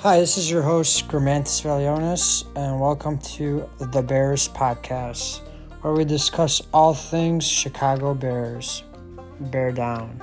Hi, this is your host, Gramantis Valionis, and welcome to the Bears Podcast, where we discuss all things Chicago Bears. Bear down.